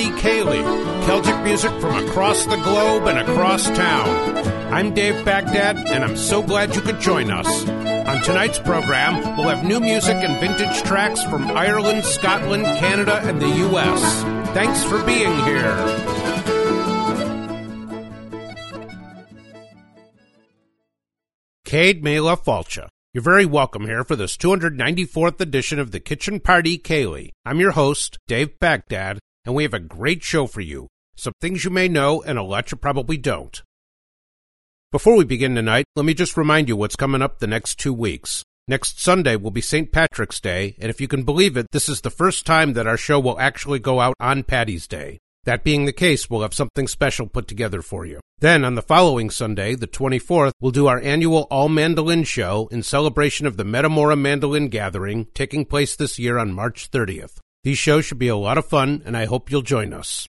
Party Ceilidh, Celtic music from across the globe and across town. I'm Dave Baghdad, and I'm so glad you could join us. On tonight's program, we'll have new music and vintage tracks from Ireland, Scotland, Canada, and the U.S. Thanks for being here. Céad míle fáilte. You're very welcome here for this 294th edition of the Kitchen Party Ceilidh. I'm your host, Dave Baghdad, and we have a great show for you. Some things you may know and a lot you probably don't. Before we begin tonight, let me just remind you what's coming up the next two weeks. Next Sunday will be St. Patrick's Day, and if you can believe it, this is the first time that our show will actually go out on Patty's Day. That being the case, we'll have something special put together for you. Then, on the following Sunday, the 24th, we'll do our annual All Mandolin Show in celebration of the Metamora Mandolin Gathering taking place this year on March 30th. These shows should be a lot of fun, and I hope you'll join us.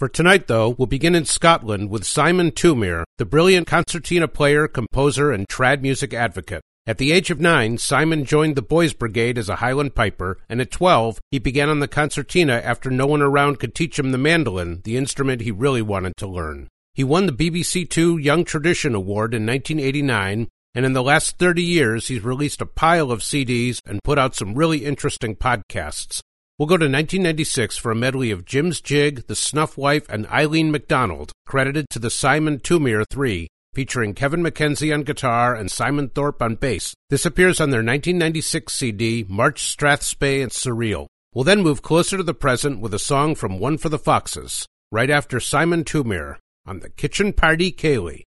For tonight, though, we'll begin in Scotland with Simon Thoumire, the brilliant concertina player, composer, and trad music advocate. At the age of nine, Simon joined the Boys Brigade as a Highland piper, and at 12, he began on the concertina after no one around could teach him the mandolin, the instrument he really wanted to learn. He won the BBC Two Young Tradition Award in 1989, and in the last 30 years, he's released a pile of CDs and put out some really interesting podcasts. We'll go to 1996 for a medley of Jim's Jig, The Snuff Wife, and Eileen McDonald, credited to the Simon Thoumire Three, featuring Kevin McKenzie on guitar and Simon Thorpe on bass. This appears on their 1996 CD, March Strathspey and Surreal. We'll then move closer to the present with a song from One for the Foxes, right after Simon Thoumire on the Kitchen Party Ceilidh.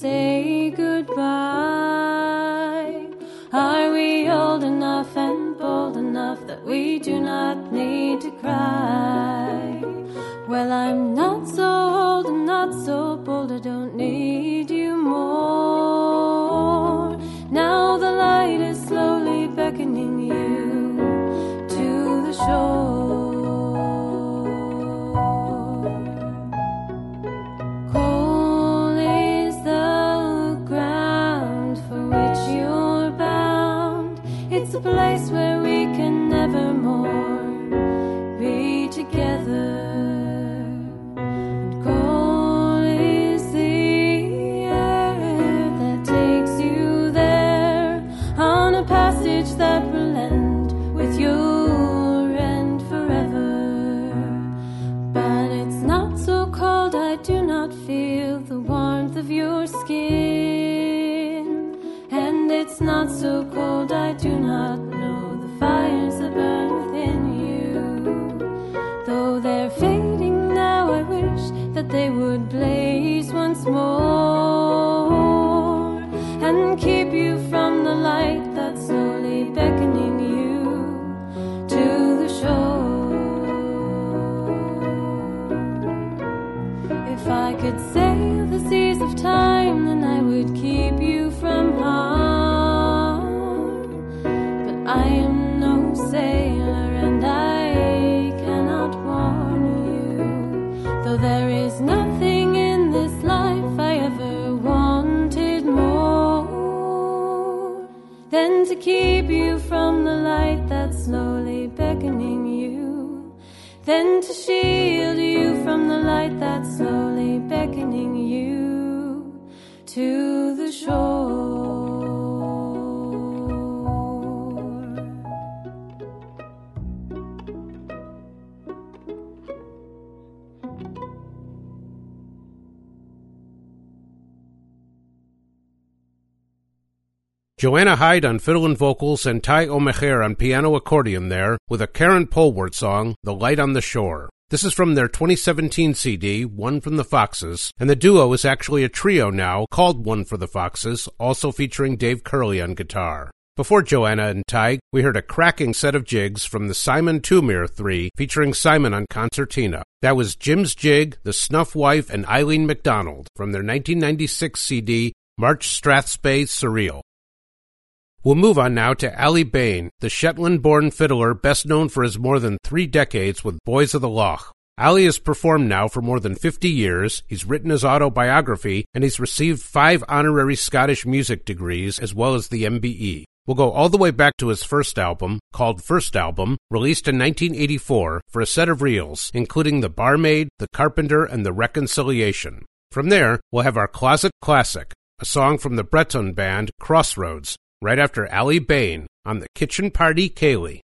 Say goodbye? Are we old enough and bold enough that we do not need to cry? Well, I'm not it's not so cold, I do not know the fires that burn within you. Though they're fading now, I wish that they would blaze once more and keep you from the light that's slowly beckoning you to the shore. If I could sail Then to shield you from the light that's slowly beckoning you to the shore. Joanna Hyde on fiddle and vocals and Ty Ó Meachair on piano accordion there with a Karine Polwart song, The Light on the Shore. This is from their 2017 CD, One from the Foxes, and the duo is actually a trio now called One for the Foxes, also featuring Dave Curley on guitar. Before Joanna and Ty, we heard a cracking set of jigs from the Simon Thoumire 3 featuring Simon on concertina. That was Jim's Jig, The Snuff Wife, and Eileen McDonald from their 1996 CD, March Strathspey Surreal. We'll move on now to Aly Bain, the Shetland born fiddler best known for his more than three decades with Boys of the Lough. Aly has performed now for more than 50 years, he's written his autobiography, and he's received five honorary Scottish music degrees as well as the MBE. We'll go all the way back to his first album, called First Album, released in 1984, for a set of reels, including The Barmaid, The Carpenter, and The Reconciliation. From there, we'll have our closet classic, a song from the Breton band Crossroads, right after Aly Bain on the Kitchen Party Ceilidh.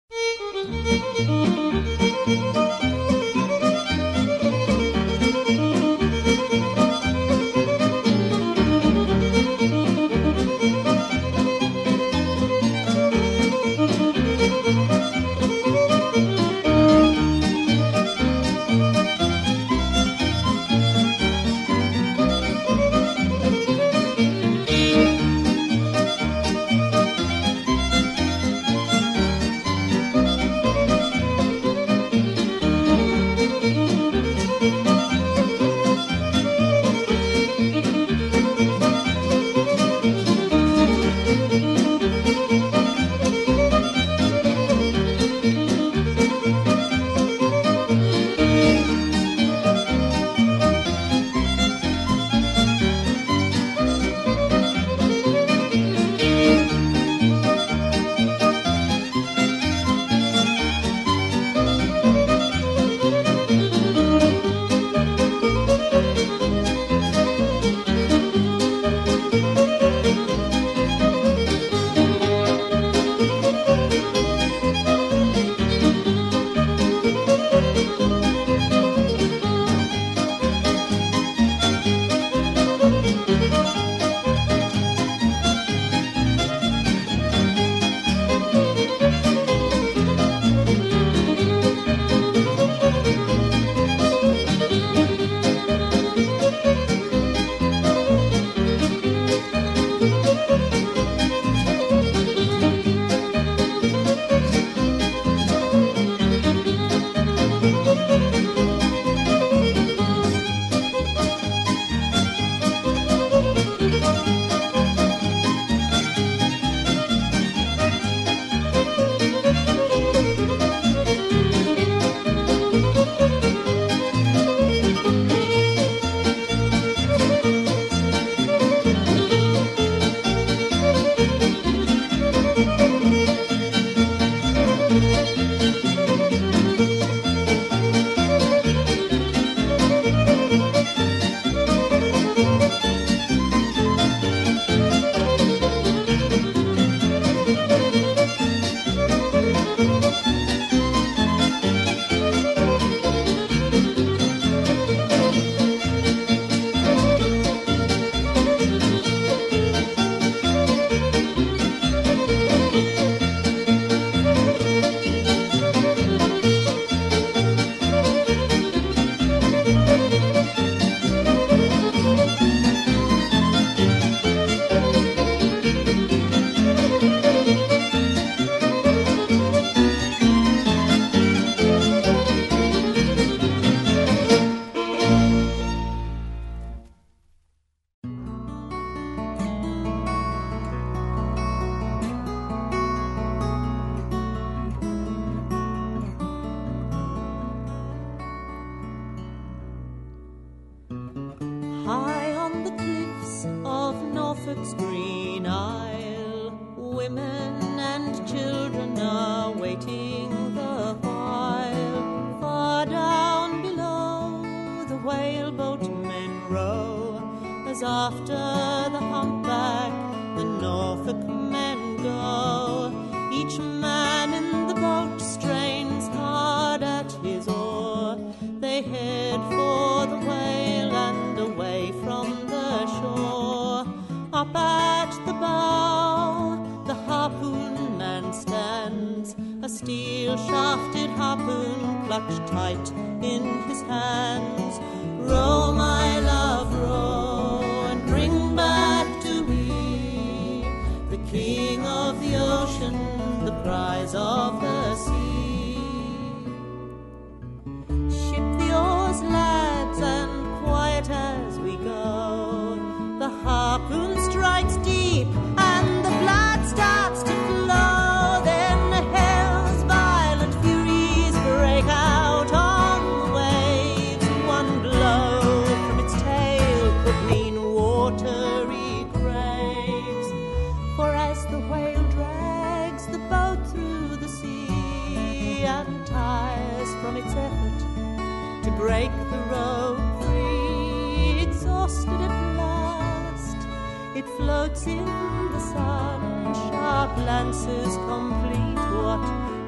After the humpback, the Norfolk men go. Each man in the boat strains hard at his oar. They head for the whale and away from the shore. Up at the bow, the harpoon man stands, a steel shafted harpoon clutched tight in his hands. Row, my love,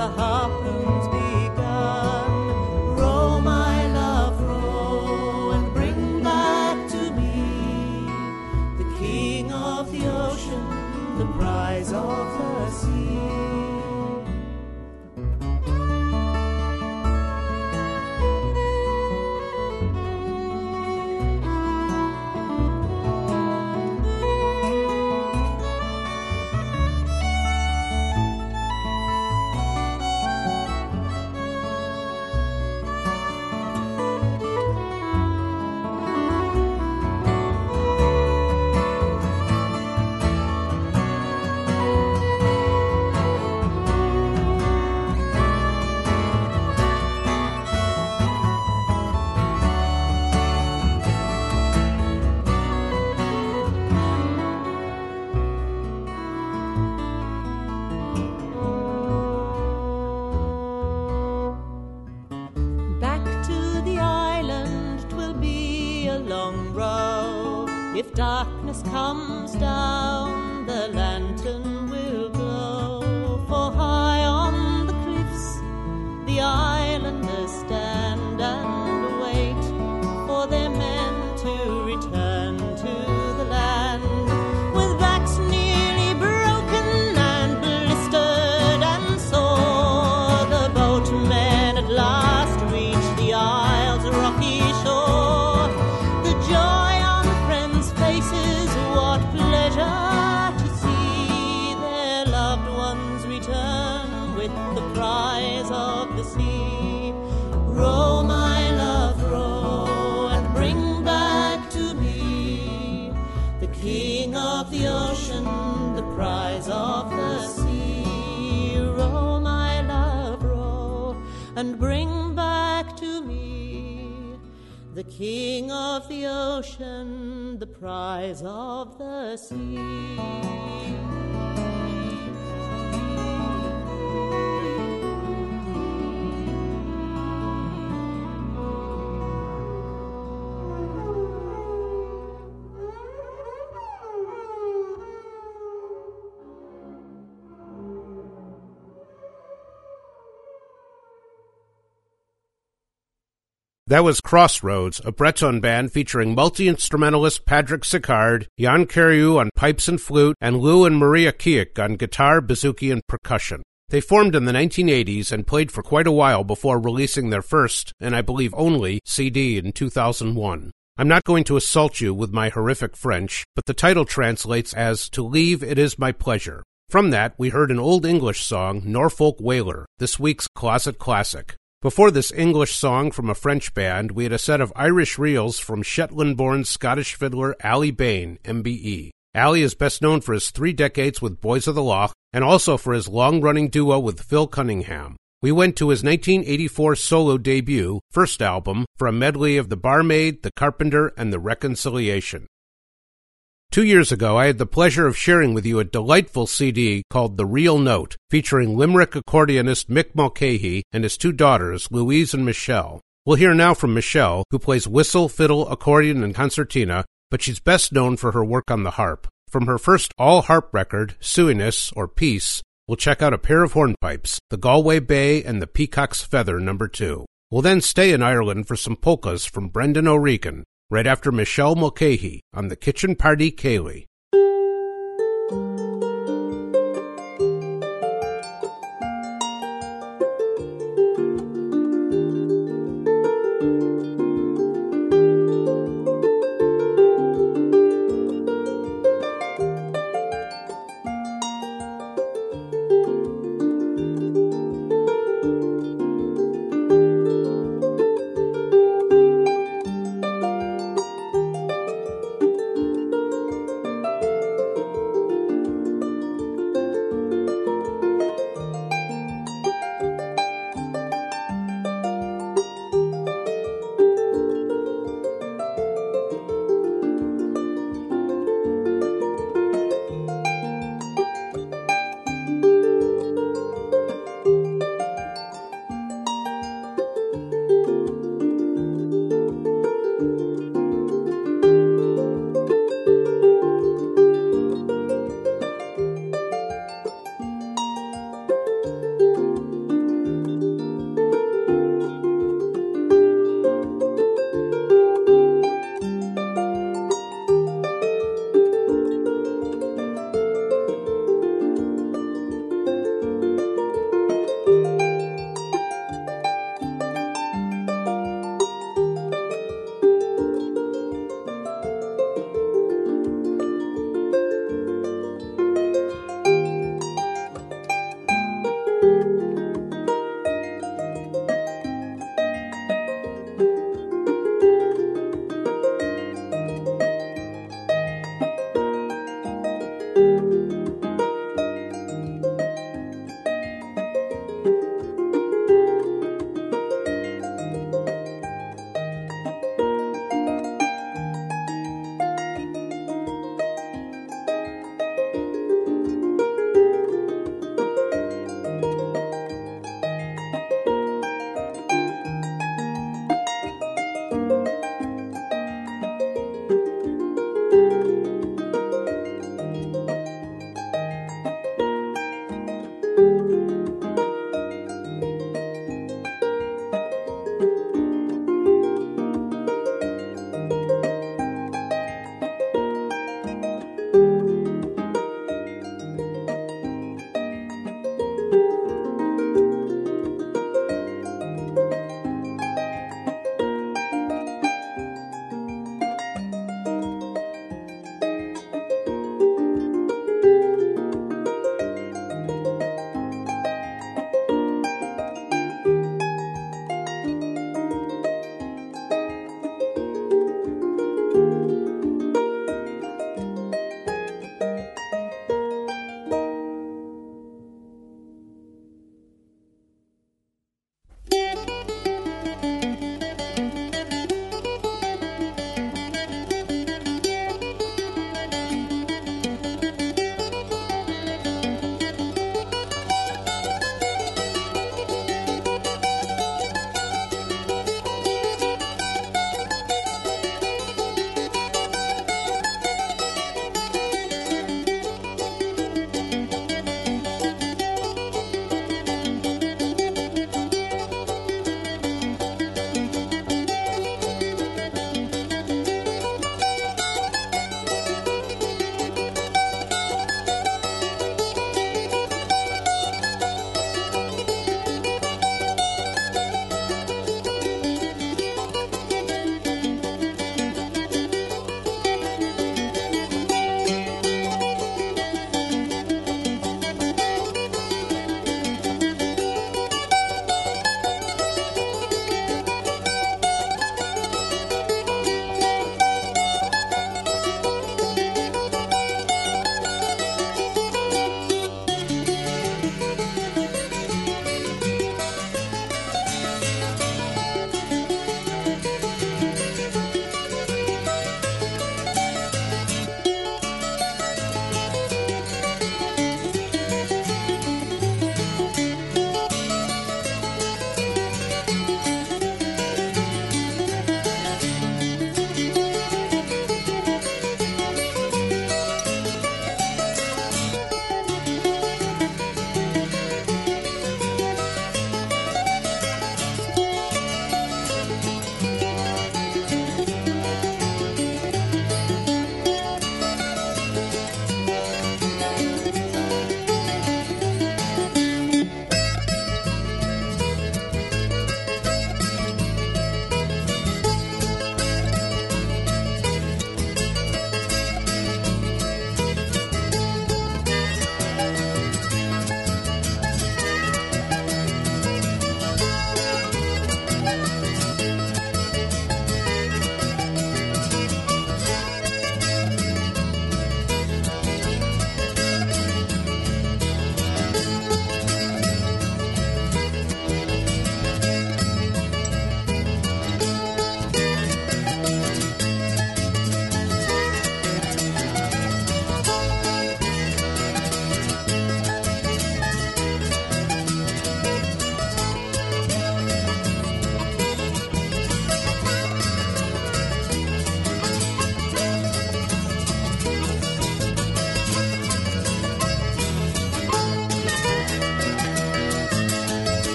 the harpoon's That was Crossroads, a Breton band featuring multi-instrumentalist Patrick Sicard, Jan Cariou on pipes and flute, and Lou and Maria Kiek on guitar, bouzouki, and percussion. They formed in the 1980s and played for quite a while before releasing their first, and I believe only, CD in 2001. I'm not going to assault you with my horrific French, but the title translates as To Leave It Is My Pleasure. From that, we heard an Old English song, Norfolk Whaler, this week's closet classic. Before this English song from a French band, we had a set of Irish reels from Shetland born Scottish fiddler Aly Bain, MBE. Aly is best known for his three decades with Boys of the Lough and also for his long running duo with Phil Cunningham. We went to his 1984 solo debut, first album, for a medley of The Barmaid, The Carpenter, and The Reconciliation. Two years ago, I had the pleasure of sharing with you a delightful CD called The Real Note, featuring Limerick accordionist Mick Mulcahy and his two daughters, Louise and Michelle. We'll hear now from Michelle, who plays whistle, fiddle, accordion, and concertina, but she's best known for her work on the harp. From her first all harp record, Suaimhneas or Peace, we'll check out a pair of hornpipes, the Galway Bay and the Peacock's Feather number 2. We'll then stay in Ireland for some polkas from Brendan O'Regan, right after Michelle Mulcahy on the Kitchen Party Ceilidh.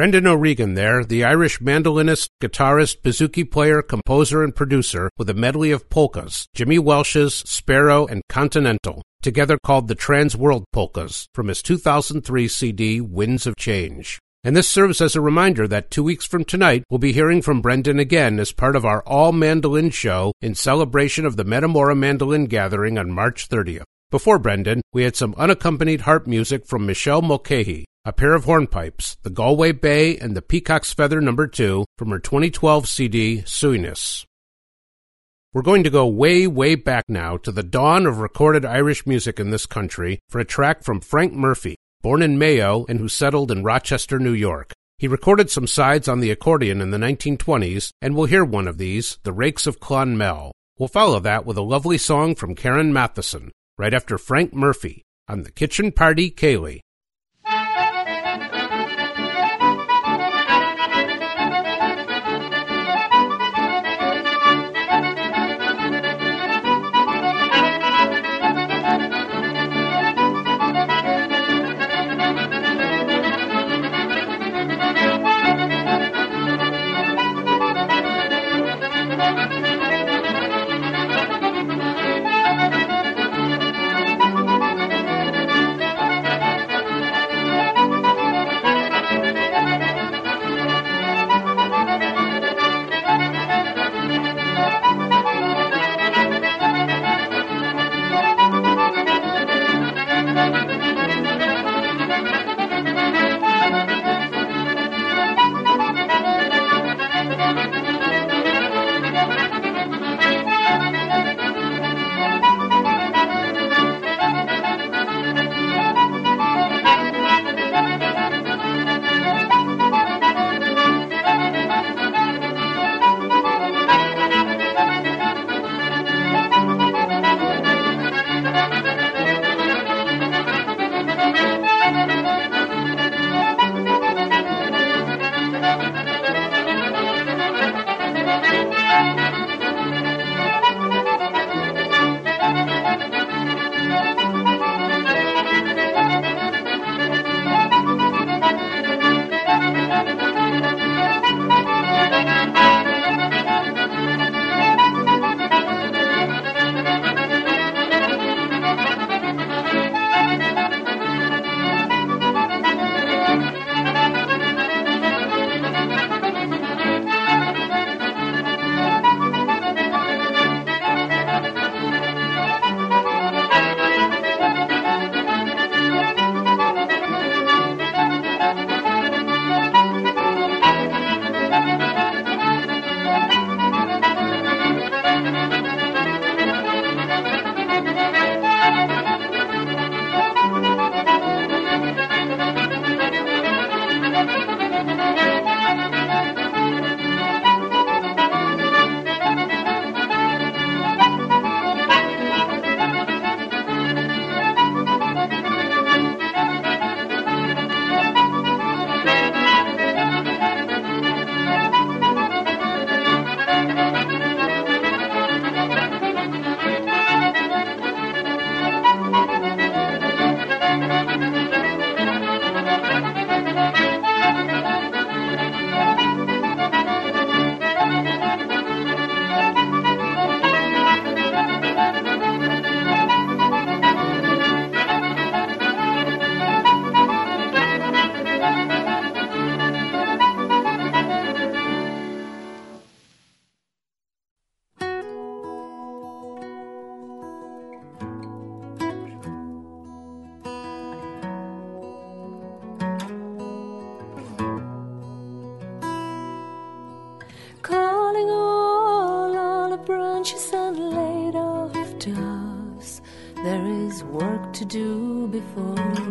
Brendan O'Regan there, the Irish mandolinist, guitarist, bouzouki player, composer, and producer with a medley of polkas, Jimmy Welsh's Sparrow and Continental, together called the Trans World Polkas, from his 2003 CD Winds of Change. And this serves as a reminder that two weeks from tonight, we'll be hearing from Brendan again as part of our all mandolin show in celebration of the Metamora Mandolin Gathering on March 30th. Before Brendan, we had some unaccompanied harp music from Michelle Mulcahy, a pair of hornpipes, the Galway Bay and the Peacock's Feather number 2 from her 2012 CD Suaimhneas. We're going to go way, way back now to the dawn of recorded Irish music in this country for a track from Frank Murphy, born in Mayo and who settled in Rochester, New York. He recorded some sides on the accordion in the 1920s, and we'll hear one of these, The Rakes of Clonmel. We'll follow that with a lovely song from Karen Matheson, right after Frank Murphy on the Kitchen Party Ceilidh.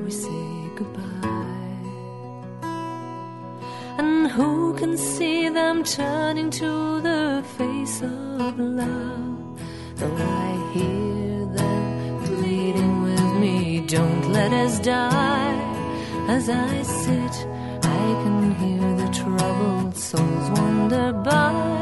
We say goodbye. And who can see them turning to the face of love? Though I hear them pleading with me, don't let us die. As I sit, I can hear the troubled souls wander by,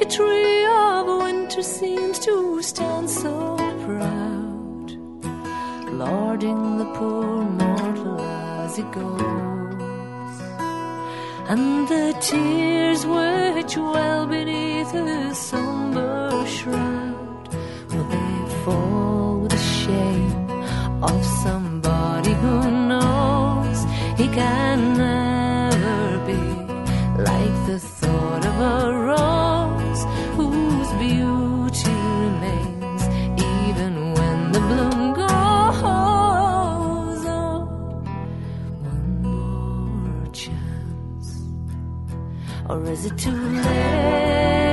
a tree of winter seems to stand so proud, lording the poor mortal as he goes. And the tears which well beneath his somber shroud, will they fall with the shame of somebody who knows he can never be like the thought of a is it too late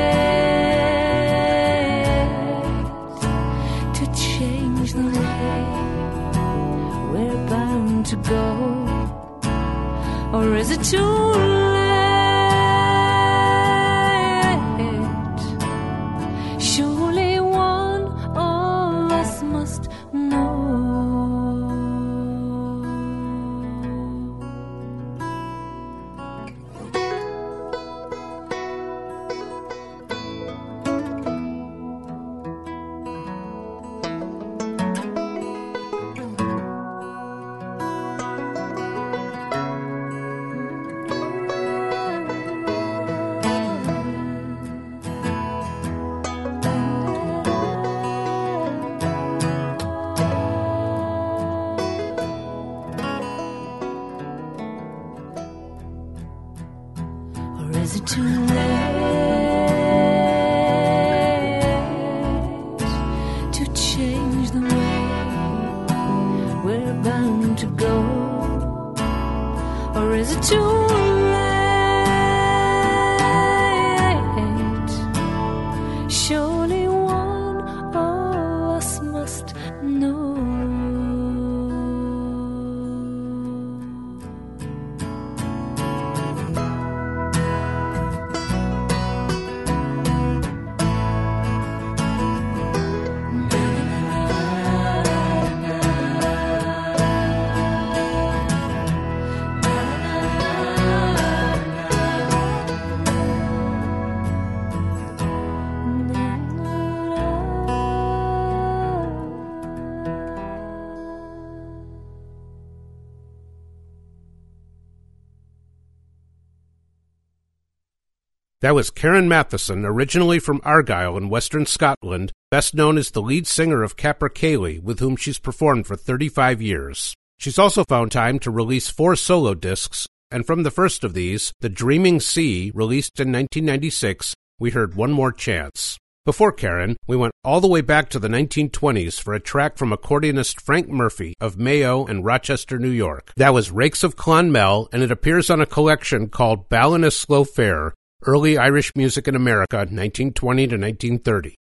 That was Karen Matheson, originally from Argyll in western Scotland, best known as the lead singer of Capercaillie, with whom she's performed for 35 years. She's also found time to release four solo discs, and from the first of these, The Dreaming Sea, released in 1996, we heard One More Chance. Before Karen, we went all the way back to the 1920s for a track from accordionist Frank Murphy of Mayo and Rochester, New York. That was Rakes of Clonmel, and it appears on a collection called Ballinasloe Fair, Early Irish Music in America, 1920 to 1930.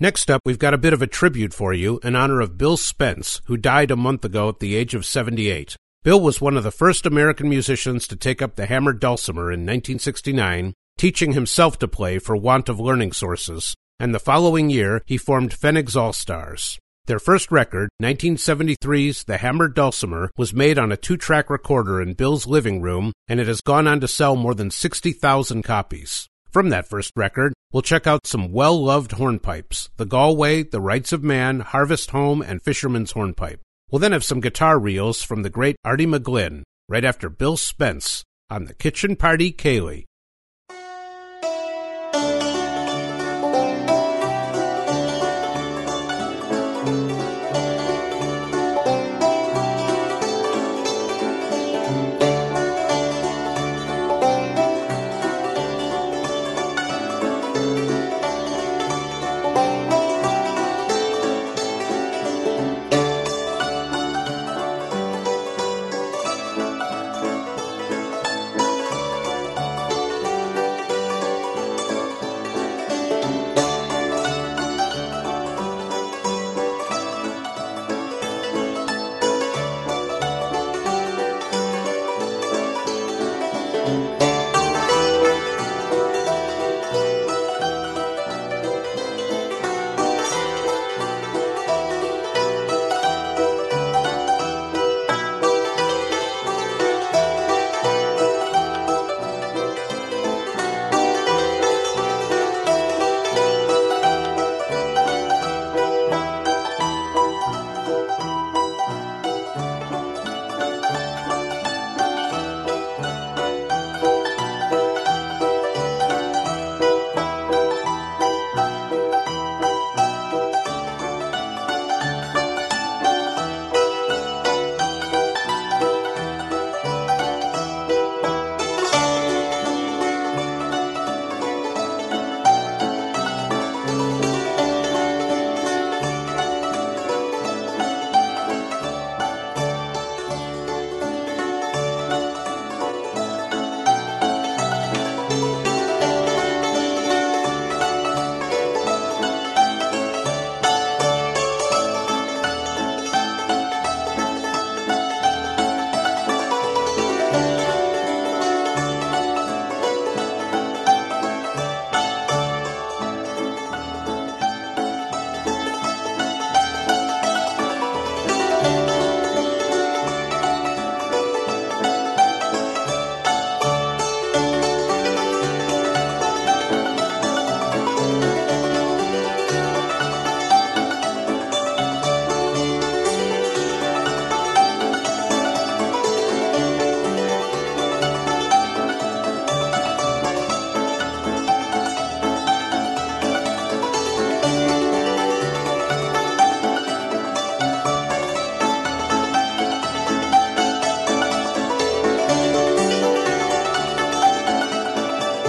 Next up, we've got a bit of a tribute for you in honor of Bill Spence, who died a month ago at the age of 78. Bill was one of the first American musicians to take up the hammered dulcimer in 1969, teaching himself to play for want of learning sources, and the following year he formed Fennig's All Stars. Their first record, 1973's The Hammered Dulcimer, was made on a two track recorder in Bill's living room, and it has gone on to sell more than 60,000 copies. From that first record, we'll check out some well loved hornpipes the Galway, The Rights of Man, Harvest Home, and Fisherman's Hornpipe. We'll then have some guitar reels from the great Arty McGlynn, right after Bill Spence on the Kitchen Party Ceilidh.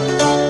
Música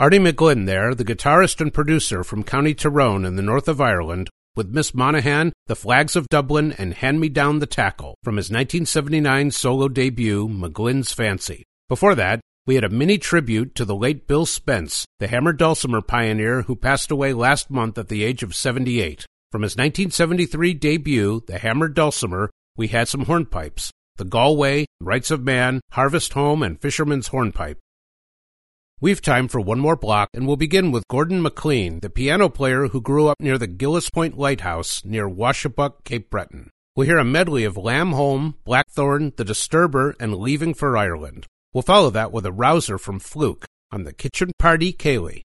Arty McGlynn there, the guitarist and producer from County Tyrone in the north of Ireland, with Miss Monaghan, The Flags of Dublin, and Hand Me Down the Tackle from his 1979 solo debut, McGlynn's Fancy. Before that, we had a mini tribute to the late Bill Spence, the hammer dulcimer pioneer who passed away last month at the age of 78. From his 1973 debut, The Hammered Dulcimer, we had some hornpipes The Galway, Rights of Man, Harvest Home, and Fisherman's Hornpipe. We've time for one more block, and we'll begin with Gordon McLean, the piano player who grew up near the Gillis Point Lighthouse near Washabuck, Cape Breton. We'll hear a medley of Lamb Home, Blackthorn, The Disturber, and Leaving for Ireland. We'll follow that with a rouser from Flook on the Kitchen Party Ceilidh.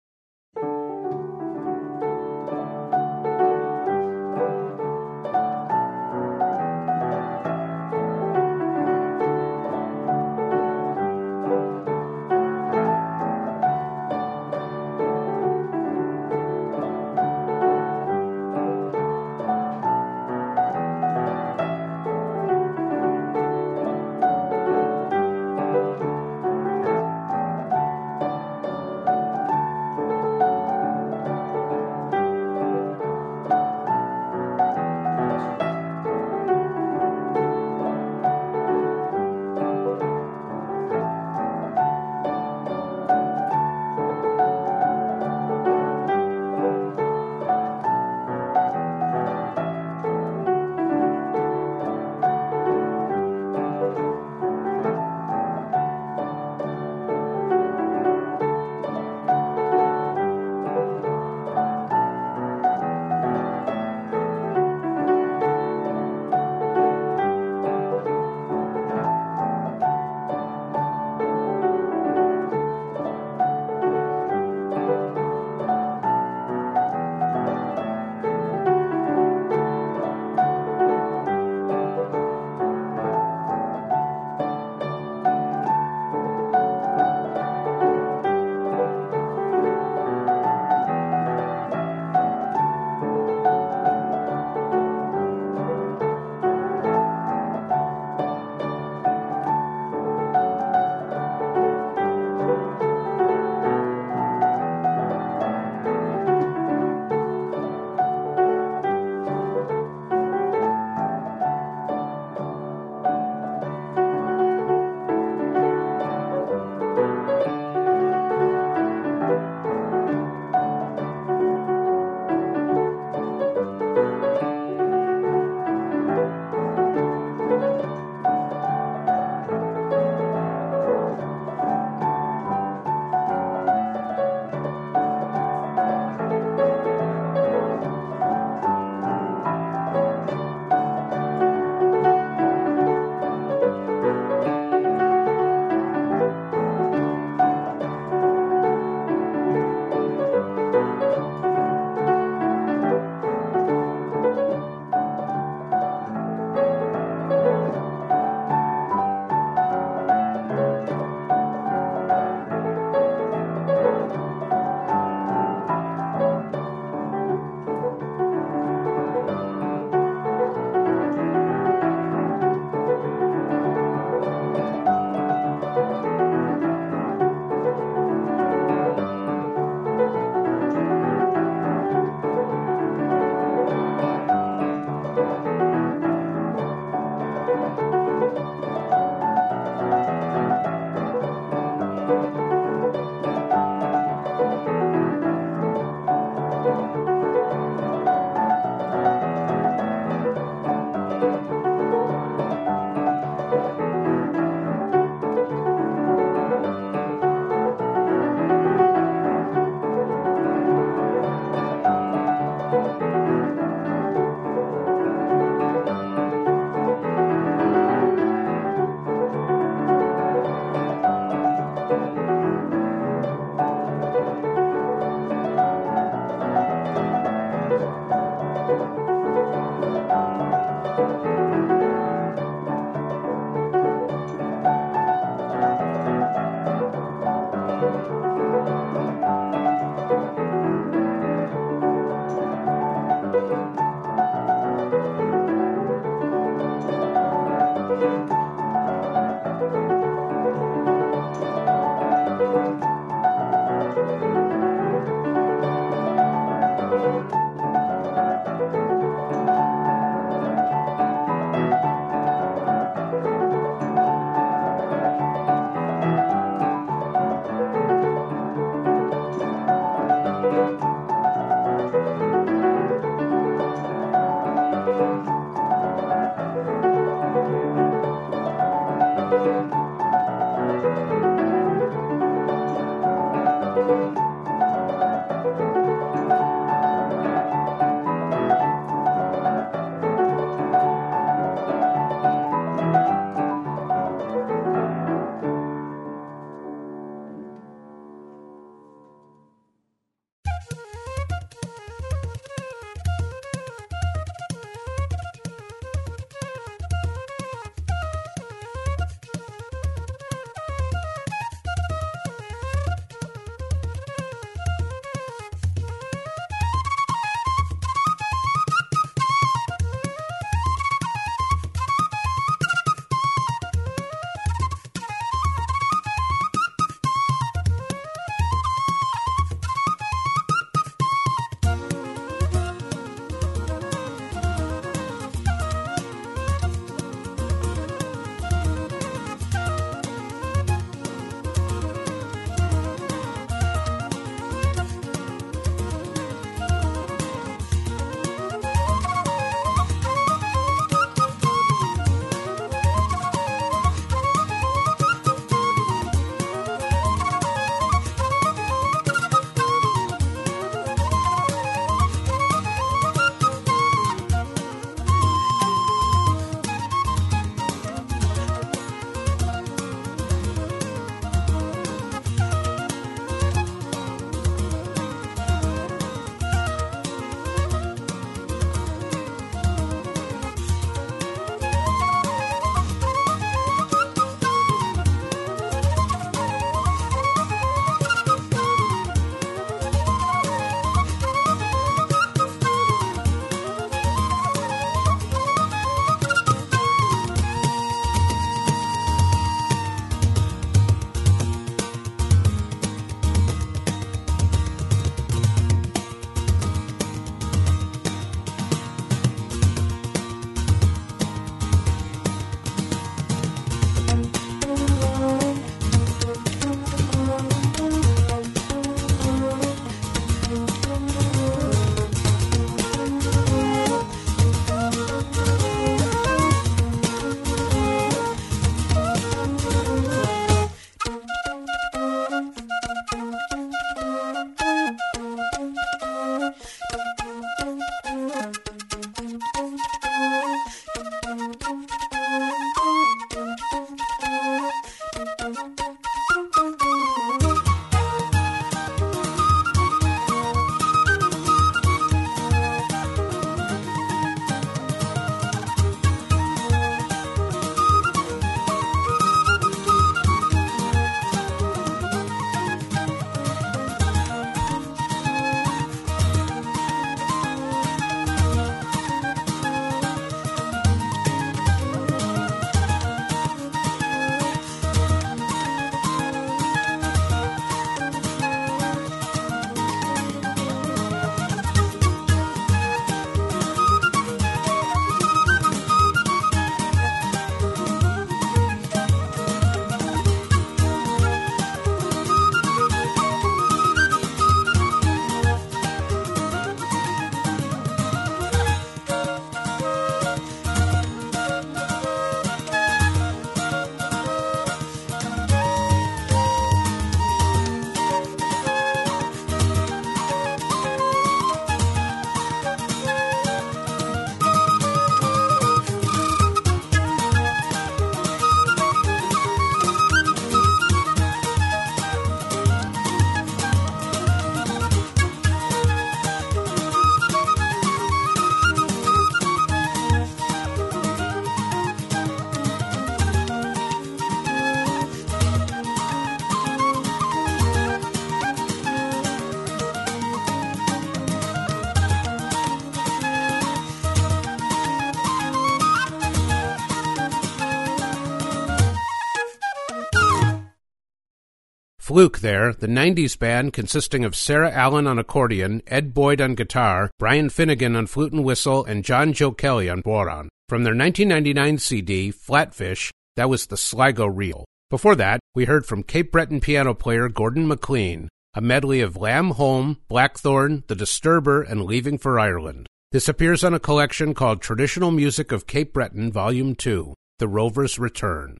Flook there, the 90s band consisting of Sarah Allen on accordion, Ed Boyd on guitar, Brian Finnegan on flute and whistle, and John Joe Kelly on bodhrán. From their 1999 CD, Flatfish, that was the Sligo Reel. Before that, we heard from Cape Breton piano player Gordon McLean, a medley of Lamb Home, Blackthorn, The Disturber, and Leaving for Ireland. This appears on a collection called Traditional Music of Cape Breton, Volume 2, The Rover's Return.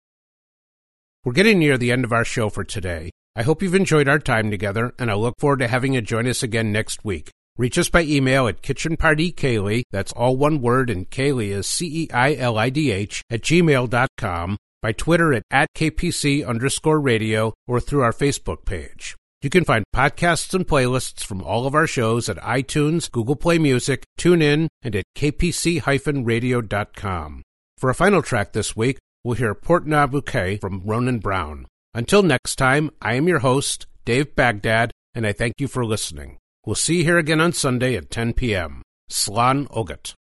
We're getting near the end of our show for today. I hope you've enjoyed our time together, and I look forward to having you join us again next week. Reach us by email at kitchenpartyceilidh, that's all one word, and Ceilidh is C-E-I-L-I-D-H, at gmail.com, by Twitter at, at KPC underscore radio, or through our Facebook page. You can find podcasts and playlists from all of our shows at iTunes, Google Play Music, TuneIn, and at kpc-radio.com. For a final track this week, we'll hear Port na bPúcaí from Ronan Browne. Until next time, I am your host, Dave Baghdad, and I thank you for listening. We'll see you here again on Sunday at 10 p.m. Slán agat.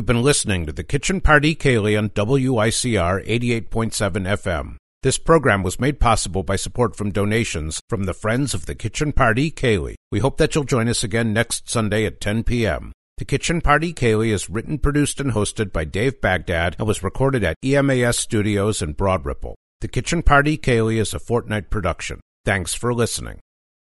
You've been listening to the Kitchen Party Ceilidh on WICR 88.7 FM. This program was made possible by support from donations from the Friends of the Kitchen Party Ceilidh. We hope that you'll join us again next Sunday at 10 p.m. The Kitchen Party Ceilidh is written, produced, and hosted by Dave Baghdad and was recorded at EMAS Studios in Broad Ripple. The Kitchen Party Ceilidh is a fortnight production. Thanks for listening.